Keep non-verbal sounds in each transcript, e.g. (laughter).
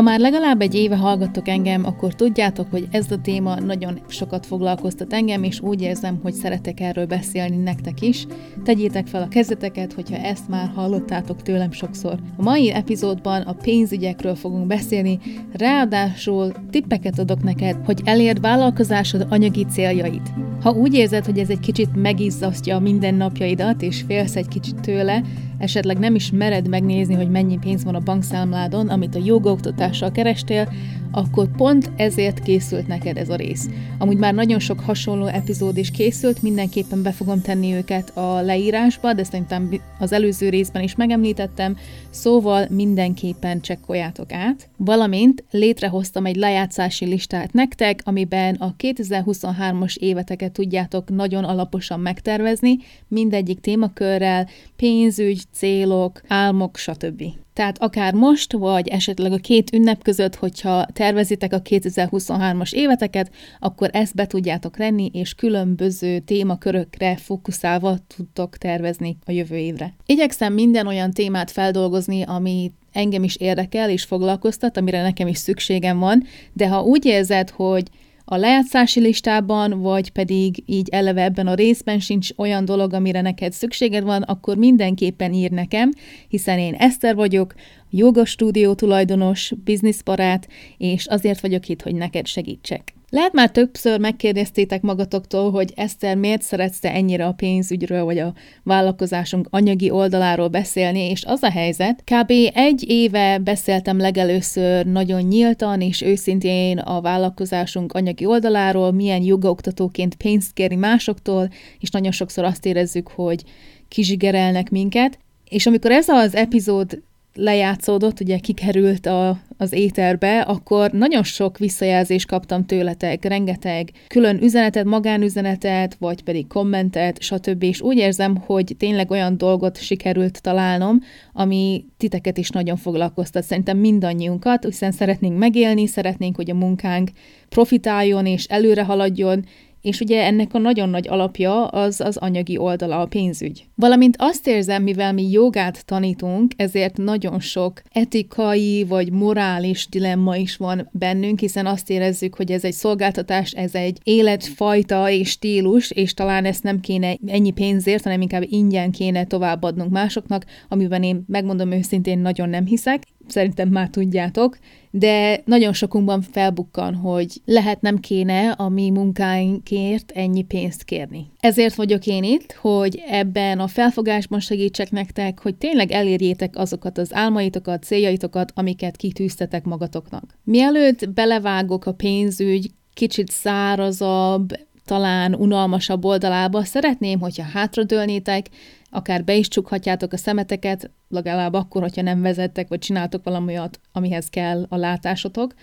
Ha már legalább egy éve hallgattok engem, akkor tudjátok, hogy ez a téma nagyon sokat foglalkoztat engem, és úgy érzem, hogy szeretek erről beszélni nektek is. Tegyétek fel a kezeteket, hogyha ezt már hallottátok tőlem sokszor. A mai epizódban a pénzügyekről fogunk beszélni, ráadásul tippeket adok neked, hogy elérd vállalkozásod anyagi céljait. Ha úgy érzed, hogy ez egy kicsit megizzasztja a mindennapjaidat, és félsz egy kicsit tőle, esetleg nem is mered megnézni, hogy mennyi pénz van a bankszámládon, amit a jogaoktatással kerestél, akkor pont ezért készült neked ez a rész. Amúgy már nagyon sok hasonló epizód is készült, mindenképpen be fogom tenni őket a leírásba, de szerintem az előző részben is megemlítettem, szóval mindenképpen csekkoljátok át. Valamint létrehoztam egy lejátszási listát nektek, amiben a 2023-as éveteket tudjátok nagyon alaposan megtervezni, mindegyik témakörrel, pénzügy, célok, álmok, stb. Tehát akár most, vagy esetleg a két ünnep között, hogyha tervezitek a 2023-as éveteket, akkor ezt be tudjátok lenni, és különböző témakörökre fókuszálva tudtok tervezni a jövő évre. Igyekszem minden olyan témát feldolgozni, ami engem is érdekel és foglalkoztat, amire nekem is szükségem van, de ha úgy érzed, hogy a lejátszási listában, vagy pedig így eleve ebben a részben sincs olyan dolog, amire neked szükséged van, akkor mindenképpen ír nekem, hiszen én Eszter vagyok, joga stúdió tulajdonos, bizniszbarát, és azért vagyok itt, hogy neked segítsek. Lehet már többször megkérdeztétek magatoktól, hogy Eszter miért szeretsz ennyire a pénzügyről, vagy a vállalkozásunk anyagi oldaláról beszélni, és az a helyzet, kb. egy éve beszéltem legelőször nagyon nyíltan és őszintén a vállalkozásunk anyagi oldaláról, milyen jogaoktatóként pénzt kérni másoktól, és nagyon sokszor azt érezzük, hogy kizsigerelnek minket, és amikor ez az epizód lejátszódott, ugye kikerült a, az éterbe, akkor nagyon sok visszajelzést kaptam tőletek, rengeteg külön üzenetet, magánüzenetet, vagy pedig kommentet, stb. És úgy érzem, hogy tényleg olyan dolgot sikerült találnom, ami titeket is nagyon foglalkoztat, szerintem mindannyiunkat, hiszen szeretnénk megélni, szeretnénk, hogy a munkánk profitáljon és előre haladjon, és ugye ennek a nagyon nagy alapja az az anyagi oldala, a pénzügy. Valamint azt érzem, mivel mi jogát tanítunk, ezért nagyon sok etikai vagy morális dilemma is van bennünk, hiszen azt érezzük, hogy ez egy szolgáltatás, ez egy életfajta és stílus, és talán ezt nem kéne ennyi pénzért, hanem inkább ingyen kéne továbbadnunk másoknak, amiben én megmondom őszintén nagyon nem hiszek, szerintem már tudjátok, de nagyon sokunkban felbukkan, hogy lehet nem kéne a mi munkáinkért ennyi pénzt kérni. Ezért vagyok én itt, hogy ebben a felfogásban segítsek nektek, hogy tényleg elérjétek azokat az álmaitokat, céljaitokat, amiket kitűztetek magatoknak. Mielőtt belevágok a pénzügy kicsit szárazabb, talán unalmasabb oldalába, szeretném, hogyha hátradőlnétek, akár be is csukhatjátok a szemeteket, legalább akkor, hogyha nem vezettek, vagy csináltok valami olyat, amihez kell a látásotok,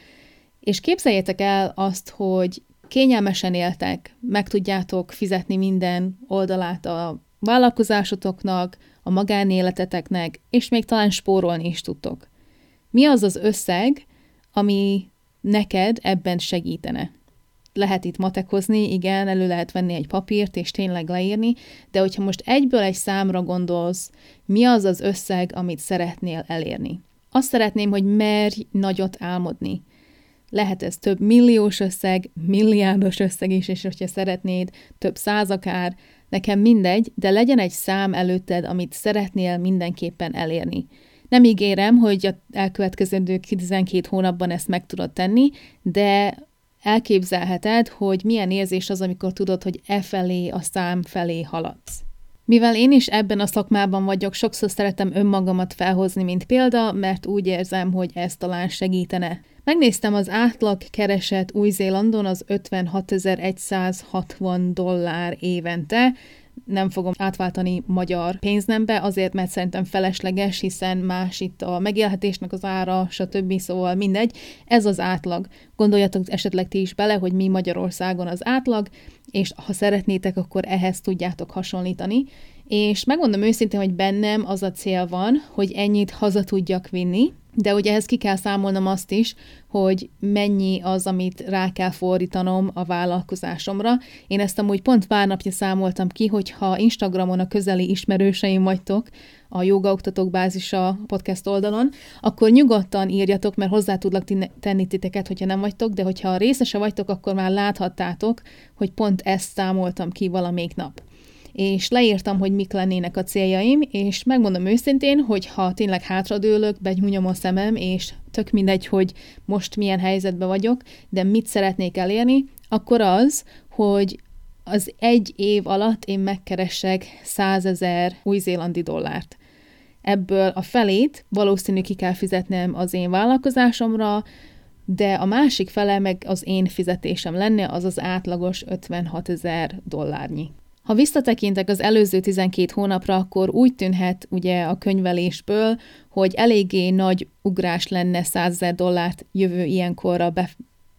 és képzeljétek el azt, hogy kényelmesen éltek, meg tudjátok fizetni minden oldalát a vállalkozásotoknak, a magánéleteteknek, és még talán spórolni is tudtok. Mi az az összeg, ami neked ebben segítene? Lehet itt matekozni, igen, elő lehet venni egy papírt, és tényleg leírni, de hogyha most egyből egy számra gondolsz, mi az az összeg, amit szeretnél elérni? Azt szeretném, hogy merj nagyot álmodni. Lehet ez több milliós összeg, milliárdos összeg is, és hogyha szeretnéd, több száz akár, nekem mindegy, de legyen egy szám előtted, amit szeretnél mindenképpen elérni. Nem ígérem, hogy a elkövetkezendő 12 hónapban ezt meg tudod tenni, de elképzelheted, hogy milyen érzés az, amikor tudod, hogy e felé, a szám felé haladsz. Mivel én is ebben a szakmában vagyok, sokszor szeretem önmagamat felhozni, mint példa, mert úgy érzem, hogy ez talán segítene. Megnéztem az átlag kereset Új-Zélandon az 56.160 dollár évente, nem fogom átváltani magyar pénznembe, azért, mert szerintem felesleges, hiszen más itt a megélhetésnek az ára, stb. Szóval mindegy. Ez az átlag. Gondoljatok esetleg ti is bele, hogy mi Magyarországon az átlag, és ha szeretnétek, akkor ehhez tudjátok hasonlítani. És megmondom őszintén, hogy bennem az a cél van, hogy ennyit haza tudjak vinni, de ugye ehhez ki kell számolnom azt is, hogy mennyi az, amit rá kell fordítanom a vállalkozásomra. Én ezt amúgy pont pár napja számoltam ki, hogy ha Instagramon a közeli ismerőseim vagytok, a jogaoktatók bázisa podcast oldalon, akkor nyugodtan írjatok, mert hozzá tudlak tenni titeket, hogyha nem vagytok, de hogyha részese vagytok, akkor már láthattátok, hogy pont ezt számoltam ki valamelyik nap és leírtam, hogy mik lennének a céljaim, és megmondom őszintén, hogy ha tényleg hátradőlök, begyúnyom a szemem, és tök mindegy, hogy most milyen helyzetben vagyok, de mit szeretnék elérni, akkor az, hogy az egy év alatt én megkeresek százezer új-zélandi dollárt. Ebből a felét valószínű ki kell fizetnem az én vállalkozásomra, de a másik fele meg az én fizetésem lenne, az az átlagos 56 ezer dollárnyi. Ha visszatekintek az előző 12 hónapra, akkor úgy tűnhet ugye a könyvelésből, hogy eléggé nagy ugrás lenne 100 ezer dollárt jövő ilyenkorra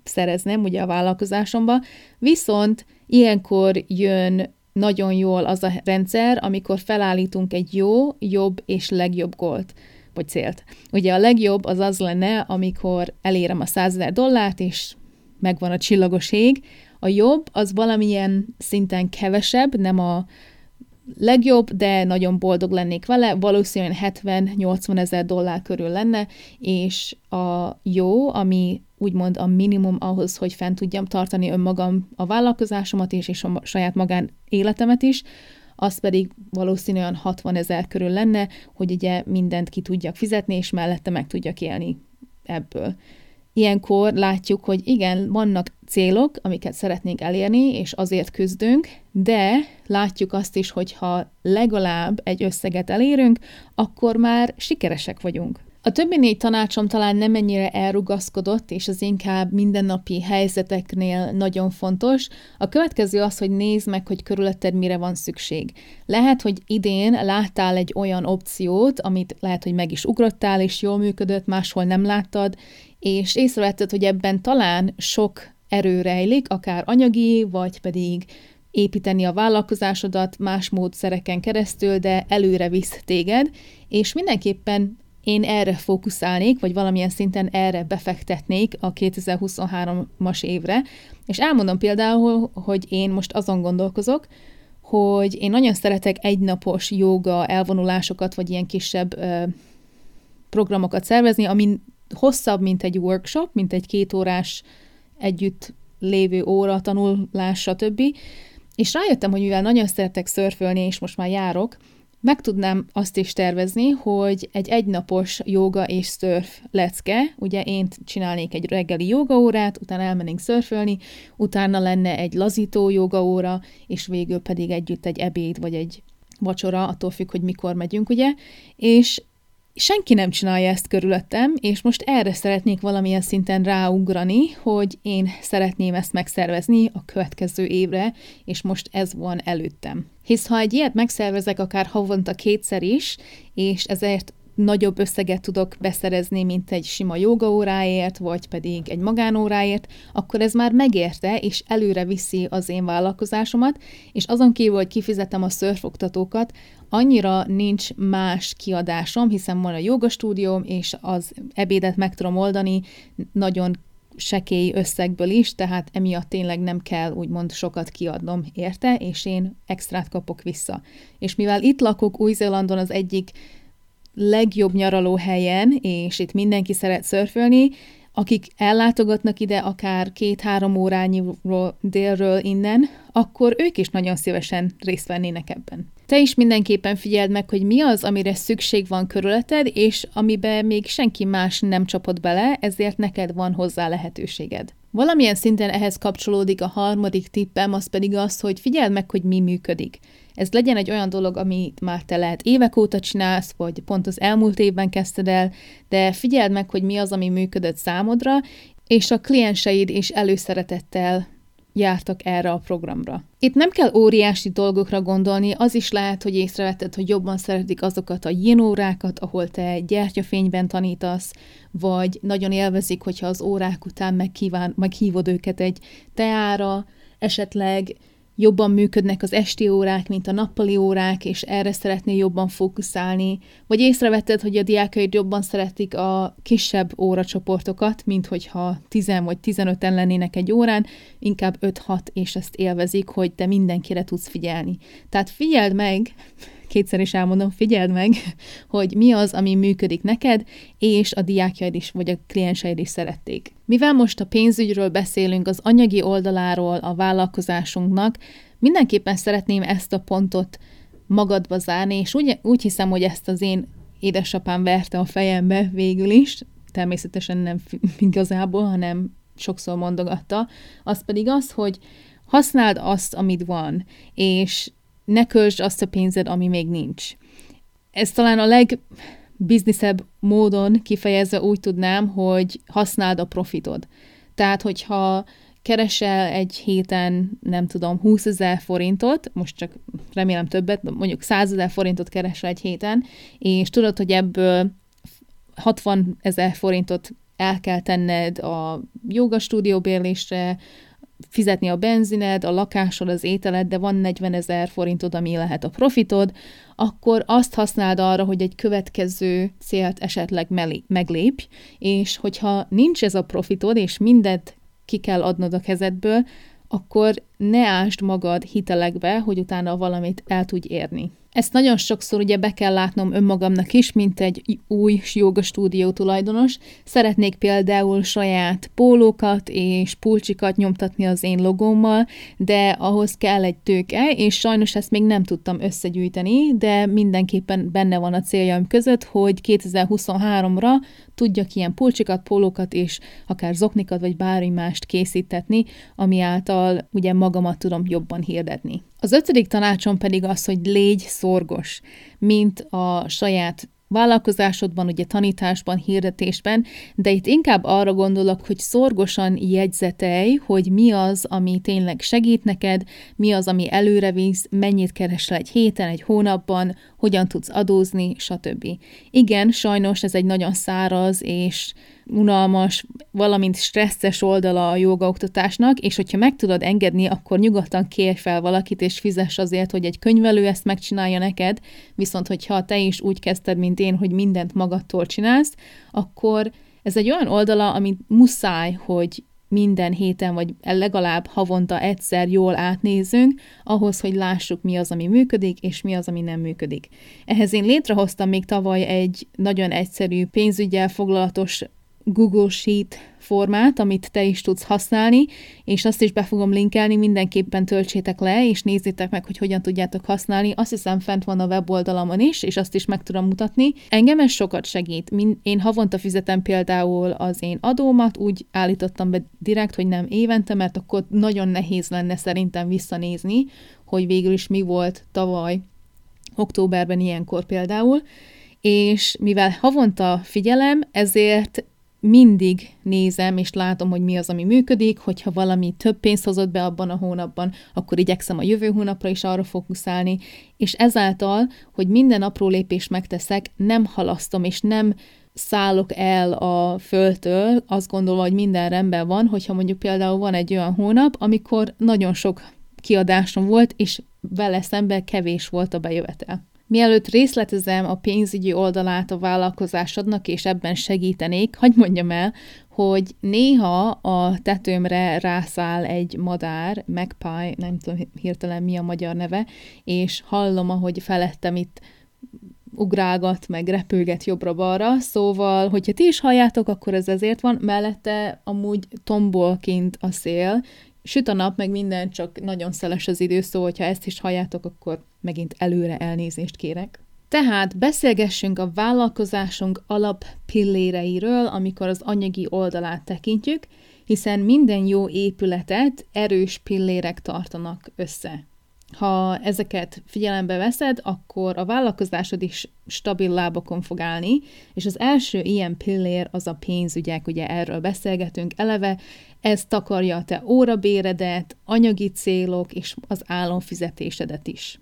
beszereznem ugye a vállalkozásomba, viszont ilyenkor jön nagyon jól az a rendszer, amikor felállítunk egy jó, jobb és legjobb gólt vagy célt. Ugye a legjobb az az lenne, amikor elérem a 100 ezer dollárt, és megvan a csillagos ég, a jobb az valamilyen szinten kevesebb, nem a legjobb, de nagyon boldog lennék vele, valószínűleg 70-80 ezer dollár körül lenne, és a jó, ami úgymond a minimum ahhoz, hogy fent tudjam tartani önmagam a vállalkozásomat is, és a saját magán életemet is, az pedig valószínűleg 60 ezer körül lenne, hogy ugye mindent ki tudjak fizetni, és mellette meg tudjak élni ebből. Ilyenkor látjuk, hogy igen, vannak célok, amiket szeretnénk elérni, és azért küzdünk, de látjuk azt is, hogy ha legalább egy összeget elérünk, akkor már sikeresek vagyunk. A többi négy tanácsom talán nem ennyire elrugaszkodott, és az inkább mindennapi helyzeteknél nagyon fontos. A következő az, hogy nézd meg, hogy körülötted mire van szükség. Lehet, hogy idén láttál egy olyan opciót, amit lehet, hogy meg is ugrottál, és jól működött, máshol nem láttad, és észrevetted, hogy ebben talán sok erő rejlik, akár anyagi, vagy pedig építeni a vállalkozásodat más módszereken keresztül, de előre visz téged, és mindenképpen én erre fókuszálnék, vagy valamilyen szinten erre befektetnék a 2023-as évre, és elmondom például, hogy én most azon gondolkozok, hogy én nagyon szeretek egynapos joga elvonulásokat, vagy ilyen kisebb ö, programokat szervezni, amin hosszabb, mint egy workshop, mint egy kétórás együtt lévő óra, tanulás, stb. És rájöttem, hogy mivel nagyon szeretek szörfölni, és most már járok, meg tudnám azt is tervezni, hogy egy egynapos joga és szörf lecke, ugye én csinálnék egy reggeli jogaórát, utána elmennénk szörfölni, utána lenne egy lazító jogaóra, és végül pedig együtt egy ebéd, vagy egy vacsora, attól függ, hogy mikor megyünk, ugye, és senki nem csinálja ezt körülöttem, és most erre szeretnék valamilyen szinten ráugrani, hogy én szeretném ezt megszervezni a következő évre, és most ez van előttem. Hisz ha egy ilyet megszervezek akár havonta kétszer is, és ezért nagyobb összeget tudok beszerezni, mint egy sima jogaóráért, vagy pedig egy magánóráért, akkor ez már megérte, és előre viszi az én vállalkozásomat, és azon kívül, hogy kifizetem a szörfoktatókat, annyira nincs más kiadásom, hiszen van a jogastúdióm, és az ebédet meg tudom oldani nagyon sekély összegből is, tehát emiatt tényleg nem kell úgymond sokat kiadnom érte, és én extrát kapok vissza. És mivel itt lakok Új-Zélandon az egyik legjobb nyaralóhelyen, és itt mindenki szeret szörfölni, akik ellátogatnak ide akár két-három órányiról délről innen, akkor ők is nagyon szívesen részt vennének ebben. Te is mindenképpen figyeld meg, hogy mi az, amire szükség van körülötted, és amiben még senki más nem csapott bele, ezért neked van hozzá lehetőséged. Valamilyen szinten ehhez kapcsolódik a harmadik tippem, az pedig az, hogy figyeld meg, hogy mi működik. Ez legyen egy olyan dolog, amit már te lehet évek óta csinálsz, vagy pont az elmúlt évben kezdted el, de figyeld meg, hogy mi az, ami működött számodra, és a klienseid is előszeretettel jártak erre a programra. Itt nem kell óriási dolgokra gondolni, az is lehet, hogy észrevetted, hogy jobban szeretik azokat a yin ahol te gyertyafényben tanítasz, vagy nagyon élvezik, hogyha az órák után megkíván, meghívod őket egy teára, esetleg jobban működnek az esti órák, mint a nappali órák, és erre szeretnél jobban fókuszálni, vagy észrevetted, hogy a diákaid jobban szeretik a kisebb óracsoportokat, mint hogyha 10 vagy 15 lennének egy órán, inkább 5-6, és ezt élvezik, hogy te mindenkire tudsz figyelni. Tehát figyeld meg, kétszer is elmondom, figyeld meg, (laughs) hogy mi az, ami működik neked, és a diákjaid is, vagy a klienseid is szerették. Mivel most a pénzügyről beszélünk, az anyagi oldaláról a vállalkozásunknak, mindenképpen szeretném ezt a pontot magadba zárni, és úgy, úgy hiszem, hogy ezt az én édesapám verte a fejembe végül is, természetesen nem (laughs) igazából, hanem sokszor mondogatta, az pedig az, hogy használd azt, amit van, és ne költsd azt a pénzed, ami még nincs. Ez talán a legbizniszebb módon kifejezve úgy tudnám, hogy használd a profitod. Tehát, hogyha keresel egy héten, nem tudom, 20 ezer forintot, most csak remélem többet, mondjuk 100 ezer forintot keresel egy héten, és tudod, hogy ebből 60 ezer forintot el kell tenned a joga stúdió bérlésre, fizetni a benzined, a lakásod, az ételed, de van 40 ezer forintod, ami lehet a profitod, akkor azt használd arra, hogy egy következő célt esetleg meglépj, és hogyha nincs ez a profitod, és mindent ki kell adnod a kezedből, akkor ne ásd magad hitelekbe, hogy utána valamit el tudj érni. Ezt nagyon sokszor ugye be kell látnom önmagamnak is, mint egy új joga stúdió tulajdonos. Szeretnék például saját pólókat és pulcsikat nyomtatni az én logómmal, de ahhoz kell egy tőke, és sajnos ezt még nem tudtam összegyűjteni, de mindenképpen benne van a céljaim között, hogy 2023-ra tudjak ilyen pulcsikat, pólókat és akár zoknikat vagy bármi mást készítetni, ami által ugye magamat tudom jobban hirdetni. Az ötödik tanácsom pedig az, hogy légy szorgos, mint a saját vállalkozásodban, ugye tanításban, hirdetésben, de itt inkább arra gondolok, hogy szorgosan jegyzetelj, hogy mi az, ami tényleg segít neked, mi az, ami előre visz, mennyit keresel egy héten, egy hónapban, hogyan tudsz adózni, stb. Igen, sajnos ez egy nagyon száraz és unalmas, valamint stresszes oldala a jogaoktatásnak, és hogyha meg tudod engedni, akkor nyugodtan kérj fel valakit, és fizess azért, hogy egy könyvelő ezt megcsinálja neked, viszont hogyha te is úgy kezdted, mint én, hogy mindent magadtól csinálsz, akkor ez egy olyan oldala, amit muszáj, hogy minden héten, vagy legalább havonta egyszer jól átnézzünk, ahhoz, hogy lássuk, mi az, ami működik, és mi az, ami nem működik. Ehhez én létrehoztam még tavaly egy nagyon egyszerű pénzügyel foglalatos Google Sheet formát, amit te is tudsz használni, és azt is be fogom linkelni, mindenképpen töltsétek le, és nézzétek meg, hogy hogyan tudjátok használni. Azt hiszem fent van a weboldalamon is, és azt is meg tudom mutatni. Engem ez sokat segít. Én havonta fizetem például az én adómat, úgy állítottam be direkt, hogy nem évente, mert akkor nagyon nehéz lenne szerintem visszanézni, hogy végül is mi volt tavaly októberben ilyenkor például, és mivel havonta figyelem, ezért mindig nézem és látom, hogy mi az, ami működik, hogyha valami több pénzt hozott be abban a hónapban, akkor igyekszem a jövő hónapra is arra fókuszálni, és ezáltal, hogy minden apró lépést megteszek, nem halasztom, és nem szállok el a földtől, azt gondolom, hogy minden rendben van, hogyha mondjuk például van egy olyan hónap, amikor nagyon sok kiadásom volt, és vele szemben kevés volt a bejövetel. Mielőtt részletezem a pénzügyi oldalát a vállalkozásodnak, és ebben segítenék, hagyd mondjam el, hogy néha a tetőmre rászáll egy madár, magpie, nem tudom hirtelen mi a magyar neve, és hallom, ahogy felettem itt ugrálgat, meg repülget jobbra-balra, szóval, hogyha ti is halljátok, akkor ez ezért van, mellette amúgy tombol kint a szél, süt a nap, meg minden, csak nagyon szeles az idő, szóval, hogyha ezt is halljátok, akkor megint előre elnézést kérek. Tehát beszélgessünk a vállalkozásunk alap pilléreiről, amikor az anyagi oldalát tekintjük, hiszen minden jó épületet erős pillérek tartanak össze. Ha ezeket figyelembe veszed, akkor a vállalkozásod is stabil lábokon fog állni, és az első ilyen pillér az a pénzügyek, ugye erről beszélgetünk eleve, ez takarja a te órabéredet, anyagi célok és az álomfizetésedet is.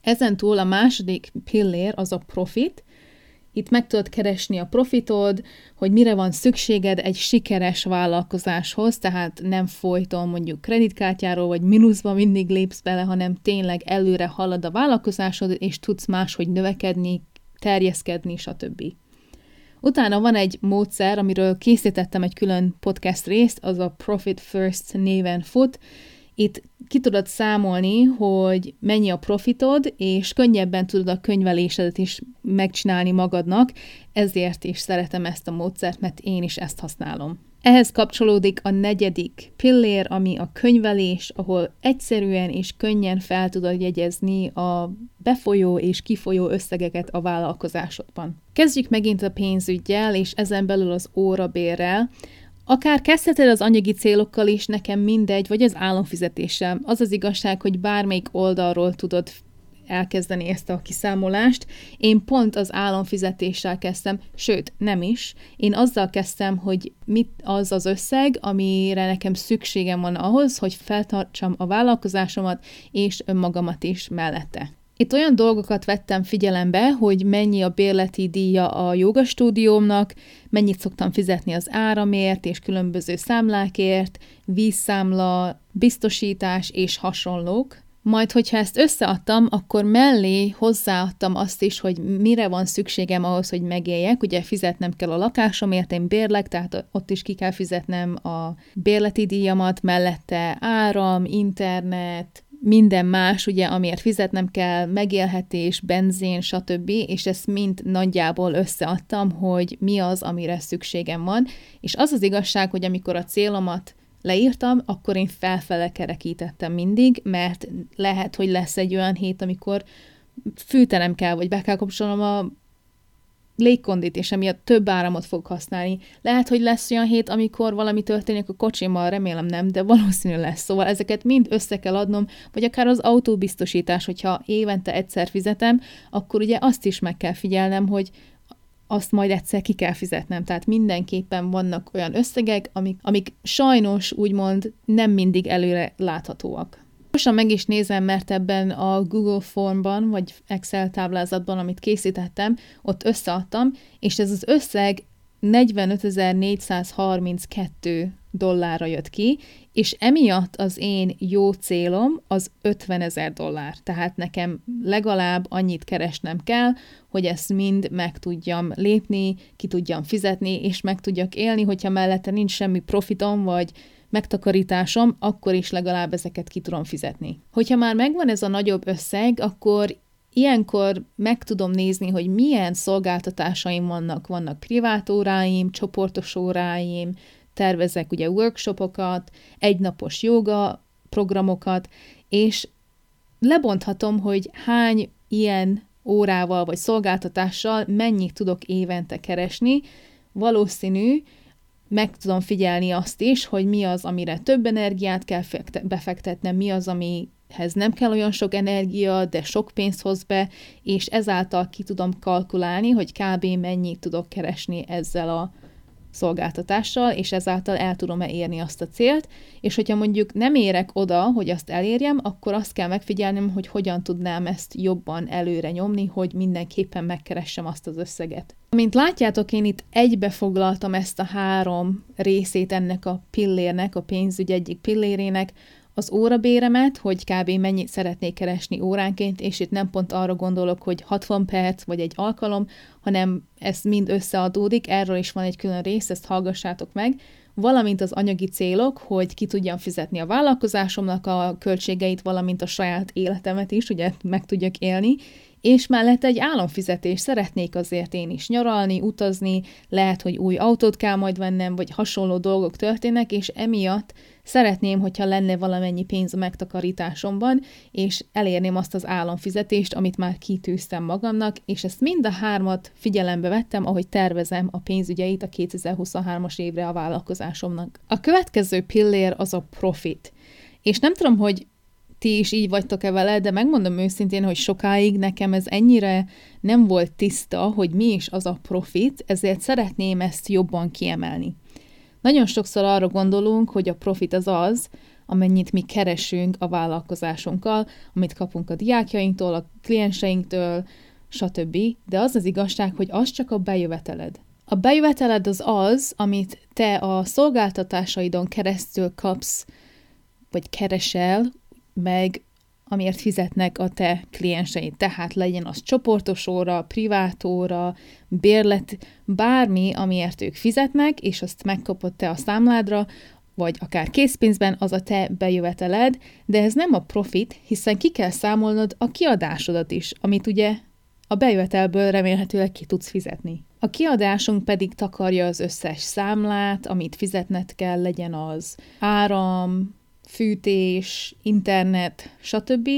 Ezen túl a második pillér az a profit, Itt meg tudod keresni a profitod, hogy mire van szükséged egy sikeres vállalkozáshoz, tehát nem folyton mondjuk kreditkártyáról vagy mínuszba mindig lépsz bele, hanem tényleg előre halad a vállalkozásod, és tudsz máshogy növekedni, terjeszkedni, stb. Utána van egy módszer, amiről készítettem egy külön podcast részt, az a Profit First néven fut. Itt ki tudod számolni, hogy mennyi a profitod, és könnyebben tudod a könyvelésedet is megcsinálni magadnak, ezért is szeretem ezt a módszert, mert én is ezt használom. Ehhez kapcsolódik a negyedik pillér, ami a könyvelés, ahol egyszerűen és könnyen fel tudod jegyezni a befolyó és kifolyó összegeket a vállalkozásodban. Kezdjük megint a pénzügyel, és ezen belül az órabérrel. Akár kezdheted az anyagi célokkal is, nekem mindegy, vagy az államfizetéssel. Az az igazság, hogy bármelyik oldalról tudod elkezdeni ezt a kiszámolást. Én pont az államfizetéssel kezdtem, sőt, nem is. Én azzal kezdtem, hogy mit az az összeg, amire nekem szükségem van ahhoz, hogy feltartsam a vállalkozásomat és önmagamat is mellette. Itt olyan dolgokat vettem figyelembe, hogy mennyi a bérleti díja a jogastúdiómnak, mennyit szoktam fizetni az áramért és különböző számlákért, vízszámla, biztosítás és hasonlók. Majd, hogyha ezt összeadtam, akkor mellé hozzáadtam azt is, hogy mire van szükségem ahhoz, hogy megéljek. Ugye fizetnem kell a lakásomért, én bérlek, tehát ott is ki kell fizetnem a bérleti díjamat, mellette áram, internet, minden más, ugye, amiért fizetnem kell, megélhetés, benzin, stb., és ezt mind nagyjából összeadtam, hogy mi az, amire szükségem van, és az az igazság, hogy amikor a célomat leírtam, akkor én felfele kerekítettem mindig, mert lehet, hogy lesz egy olyan hét, amikor fűtenem kell, vagy be kell kapcsolnom a légkondit, és emiatt több áramot fog használni. Lehet, hogy lesz olyan hét, amikor valami történik a kocsimmal, remélem nem, de valószínű lesz. Szóval ezeket mind össze kell adnom, vagy akár az autóbiztosítás, hogyha évente egyszer fizetem, akkor ugye azt is meg kell figyelnem, hogy azt majd egyszer ki kell fizetnem. Tehát mindenképpen vannak olyan összegek, amik, amik sajnos úgymond nem mindig előre láthatóak. Gyorsan meg is nézem, mert ebben a Google Formban, vagy Excel táblázatban, amit készítettem, ott összeadtam, és ez az összeg 45.432 dollárra jött ki, és emiatt az én jó célom az 50 ezer dollár. Tehát nekem legalább annyit keresnem kell, hogy ezt mind meg tudjam lépni, ki tudjam fizetni, és meg tudjak élni, hogyha mellette nincs semmi profitom, vagy megtakarításom, akkor is legalább ezeket ki tudom fizetni. Hogyha már megvan ez a nagyobb összeg, akkor ilyenkor meg tudom nézni, hogy milyen szolgáltatásaim vannak. Vannak privát óráim, csoportos óráim, tervezek ugye workshopokat, egynapos joga programokat, és lebonthatom, hogy hány ilyen órával vagy szolgáltatással mennyit tudok évente keresni. Valószínű, meg tudom figyelni azt is, hogy mi az, amire több energiát kell befektetnem, mi az, amihez nem kell olyan sok energia, de sok pénzt hoz be, és ezáltal ki tudom kalkulálni, hogy kb. mennyit tudok keresni ezzel a szolgáltatással, és ezáltal el tudom-e érni azt a célt, és hogyha mondjuk nem érek oda, hogy azt elérjem, akkor azt kell megfigyelnem, hogy hogyan tudnám ezt jobban előre nyomni, hogy mindenképpen megkeressem azt az összeget. Mint látjátok, én itt egybefoglaltam ezt a három részét ennek a pillérnek, a pénzügy egyik pillérének, az órabéremet, hogy kb. mennyit szeretnék keresni óránként, és itt nem pont arra gondolok, hogy 60 perc vagy egy alkalom, hanem ez mind összeadódik, erről is van egy külön rész, ezt hallgassátok meg, valamint az anyagi célok, hogy ki tudjam fizetni a vállalkozásomnak a költségeit, valamint a saját életemet is, ugye meg tudjak élni, és mellett egy államfizetés. Szeretnék azért én is nyaralni, utazni, lehet, hogy új autót kell majd vennem, vagy hasonló dolgok történnek, és emiatt szeretném, hogyha lenne valamennyi pénz a megtakarításomban, és elérném azt az államfizetést, amit már kitűztem magamnak, és ezt mind a hármat figyelembe vettem, ahogy tervezem a pénzügyeit a 2023-as évre a vállalkozásomnak. A következő pillér az a profit. És nem tudom, hogy ti is így vagytok-e vele, de megmondom őszintén, hogy sokáig nekem ez ennyire nem volt tiszta, hogy mi is az a profit, ezért szeretném ezt jobban kiemelni. Nagyon sokszor arra gondolunk, hogy a profit az az, amennyit mi keresünk a vállalkozásunkkal, amit kapunk a diákjainktól, a klienseinktől, stb. De az az igazság, hogy az csak a bejöveteled. A bejöveteled az az, amit te a szolgáltatásaidon keresztül kapsz, vagy keresel, meg amiért fizetnek a te klienseid. Tehát legyen az csoportos óra, privát óra, bérlet, bármi, amiért ők fizetnek, és azt megkapod te a számládra, vagy akár készpénzben, az a te bejöveteled, de ez nem a profit, hiszen ki kell számolnod a kiadásodat is, amit ugye a bejövetelből remélhetőleg ki tudsz fizetni. A kiadásunk pedig takarja az összes számlát, amit fizetned kell, legyen az áram, fűtés, internet, stb.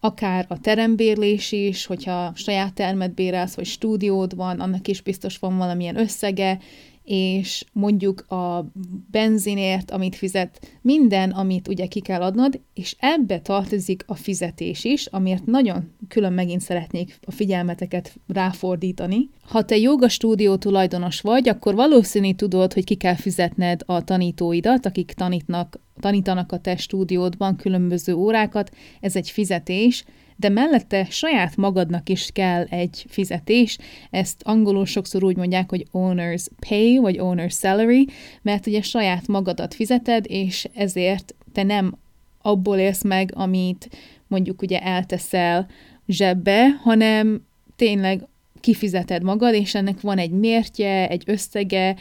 Akár a terembérlés is, hogyha saját termet bérelsz, vagy stúdiód van, annak is biztos van valamilyen összege, és mondjuk a benzinért, amit fizet, minden, amit ugye ki kell adnod, és ebbe tartozik a fizetés is, amiért nagyon külön megint szeretnék a figyelmeteket ráfordítani. Ha te joga stúdió tulajdonos vagy, akkor valószínű tudod, hogy ki kell fizetned a tanítóidat, akik tanítnak, tanítanak a te stúdiódban különböző órákat, ez egy fizetés, de mellette saját magadnak is kell egy fizetés, ezt angolul sokszor úgy mondják, hogy owner's pay, vagy owner's salary, mert ugye saját magadat fizeted, és ezért te nem abból élsz meg, amit mondjuk ugye elteszel zsebbe, hanem tényleg kifizeted magad, és ennek van egy mértje, egy összege,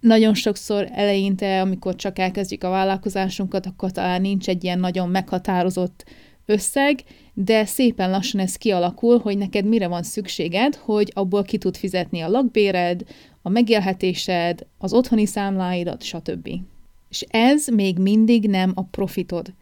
nagyon sokszor eleinte, amikor csak elkezdjük a vállalkozásunkat, akkor talán nincs egy ilyen nagyon meghatározott összeg, de szépen lassan ez kialakul, hogy neked mire van szükséged, hogy abból ki tud fizetni a lakbéred, a megélhetésed, az otthoni számláidat, stb. És ez még mindig nem a profitod.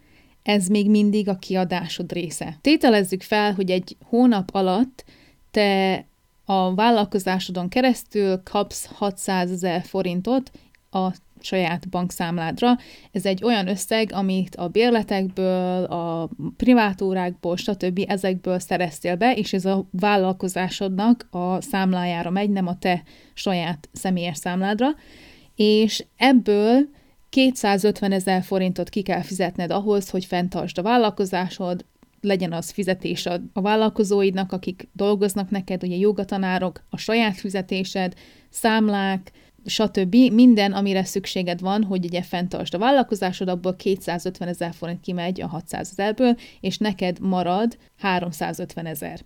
Ez még mindig a kiadásod része. Tételezzük fel, hogy egy hónap alatt te a vállalkozásodon keresztül kapsz 600 ezer forintot a saját bankszámládra. Ez egy olyan összeg, amit a bérletekből, a privátórákból, stb. ezekből szereztél be, és ez a vállalkozásodnak a számlájára megy, nem a te saját személyes számládra, és ebből 250 ezer forintot ki kell fizetned ahhoz, hogy fenntartsd a vállalkozásod, legyen az fizetés a, a vállalkozóidnak, akik dolgoznak neked, ugye jogatanárok, a saját fizetésed, számlák, stb. Minden, amire szükséged van, hogy ugye fenntartsd a vállalkozásod, abból 250 ezer forint kimegy a 600 ezerből, és neked marad 350 ezer.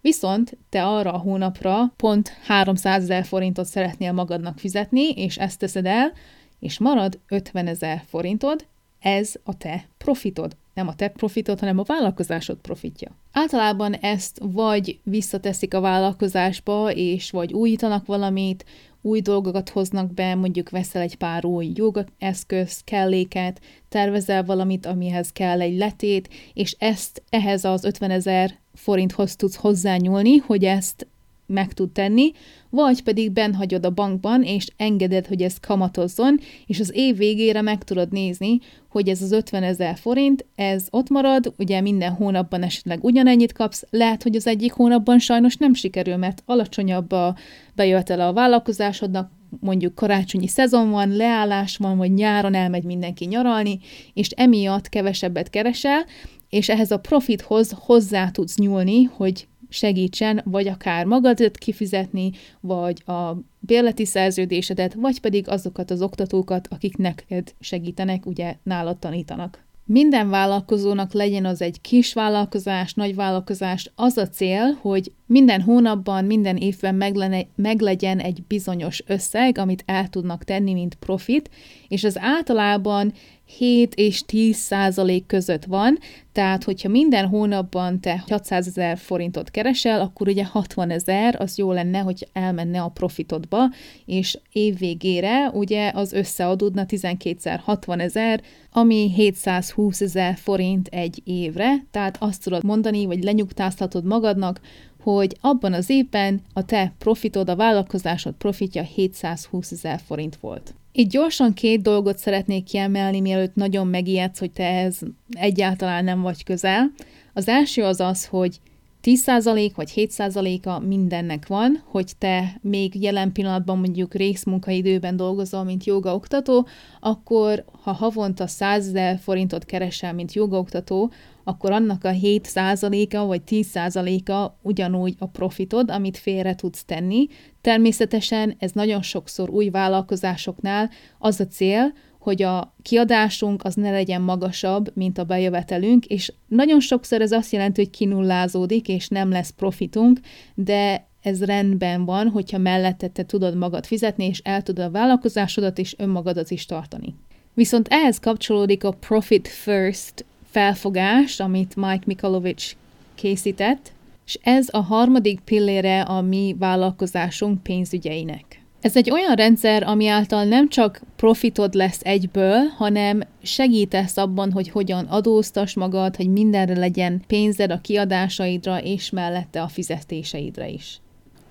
Viszont te arra a hónapra pont 300 ezer forintot szeretnél magadnak fizetni, és ezt teszed el, és marad 50 ezer forintod, ez a te profitod. Nem a te profitod, hanem a vállalkozásod profitja. Általában ezt vagy visszateszik a vállalkozásba, és vagy újítanak valamit, új dolgokat hoznak be, mondjuk veszel egy pár új eszköz, kelléket, tervezel valamit, amihez kell egy letét, és ezt ehhez az 50 ezer forinthoz tudsz hozzányúlni, hogy ezt meg tud tenni, vagy pedig benhagyod a bankban, és engeded, hogy ez kamatozzon, és az év végére meg tudod nézni, hogy ez az 50 ezer forint, ez ott marad, ugye minden hónapban esetleg ugyanennyit kapsz, lehet, hogy az egyik hónapban sajnos nem sikerül, mert alacsonyabb a bejövetele a vállalkozásodnak, mondjuk karácsonyi szezon van, leállás van, vagy nyáron elmegy mindenki nyaralni, és emiatt kevesebbet keresel, és ehhez a profithoz hozzá tudsz nyúlni, hogy segítsen, vagy akár magadat kifizetni, vagy a bérleti szerződésedet, vagy pedig azokat az oktatókat, akik neked segítenek, ugye nálad tanítanak. Minden vállalkozónak legyen az egy kis vállalkozás, nagy vállalkozás, az a cél, hogy minden hónapban, minden évben meglene, meglegyen egy bizonyos összeg, amit el tudnak tenni, mint profit, és az általában 7 és 10 százalék között van, tehát hogyha minden hónapban te 600 ezer forintot keresel, akkor ugye 60 ezer, az jó lenne, hogy elmenne a profitodba, és év végére ugye az összeadódna 12 60 ezer, ami 720 ezer forint egy évre, tehát azt tudod mondani, vagy lenyugtáztatod magadnak, hogy abban az évben a te profitod, a vállalkozásod profitja 720 ezer forint volt. Itt gyorsan két dolgot szeretnék kiemelni, mielőtt nagyon megijedsz, hogy te ez egyáltalán nem vagy közel. Az első az az, hogy 10% vagy 7%-a mindennek van, hogy te még jelen pillanatban mondjuk részmunkaidőben dolgozol, mint jogaoktató, akkor ha havonta 100 ezer forintot keresel, mint jogaoktató, akkor annak a 7%-a vagy 10%-a ugyanúgy a profitod, amit félre tudsz tenni. Természetesen ez nagyon sokszor új vállalkozásoknál az a cél, hogy a kiadásunk az ne legyen magasabb, mint a bejövetelünk, és nagyon sokszor ez azt jelenti, hogy kinullázódik, és nem lesz profitunk, de ez rendben van, hogyha mellette te tudod magad fizetni, és el tudod a vállalkozásodat és önmagadat is tartani. Viszont ehhez kapcsolódik a Profit First felfogás, amit Mike Mikalovics készített, és ez a harmadik pillére a mi vállalkozásunk pénzügyeinek. Ez egy olyan rendszer, ami által nem csak profitod lesz egyből, hanem segítesz abban, hogy hogyan adóztas magad, hogy mindenre legyen pénzed a kiadásaidra, és mellette a fizetéseidre is.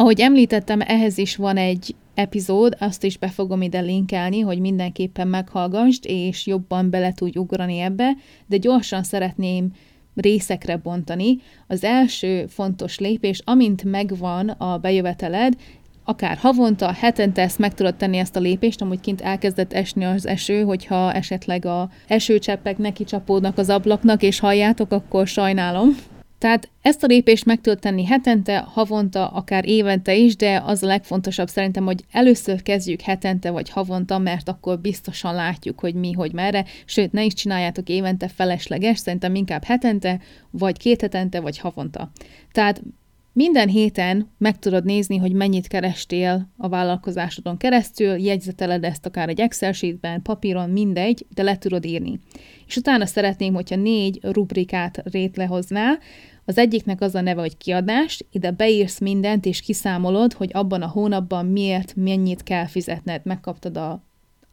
Ahogy említettem, ehhez is van egy epizód, azt is be fogom ide linkelni, hogy mindenképpen meghallgassd, és jobban bele tudj ugrani ebbe, de gyorsan szeretném részekre bontani. Az első fontos lépés, amint megvan a bejöveteled, akár havonta, hetente ezt meg tudod tenni ezt a lépést, amúgy kint elkezdett esni az eső, hogyha esetleg a esőcseppek neki csapódnak az ablaknak, és halljátok, akkor sajnálom. Tehát ezt a lépést meg tudod tenni hetente, havonta, akár évente is, de az a legfontosabb szerintem, hogy először kezdjük hetente vagy havonta, mert akkor biztosan látjuk, hogy mi, hogy merre, sőt, ne is csináljátok évente felesleges, szerintem inkább hetente, vagy két hetente, vagy havonta. Tehát minden héten meg tudod nézni, hogy mennyit kerestél a vállalkozásodon keresztül, jegyzeteled ezt akár egy Excel sheetben, papíron, mindegy, de le tudod írni. És utána szeretném, hogyha négy rubrikát rétlehoznál, az egyiknek az a neve, hogy kiadás, ide beírsz mindent, és kiszámolod, hogy abban a hónapban miért, mennyit kell fizetned. Megkaptad a,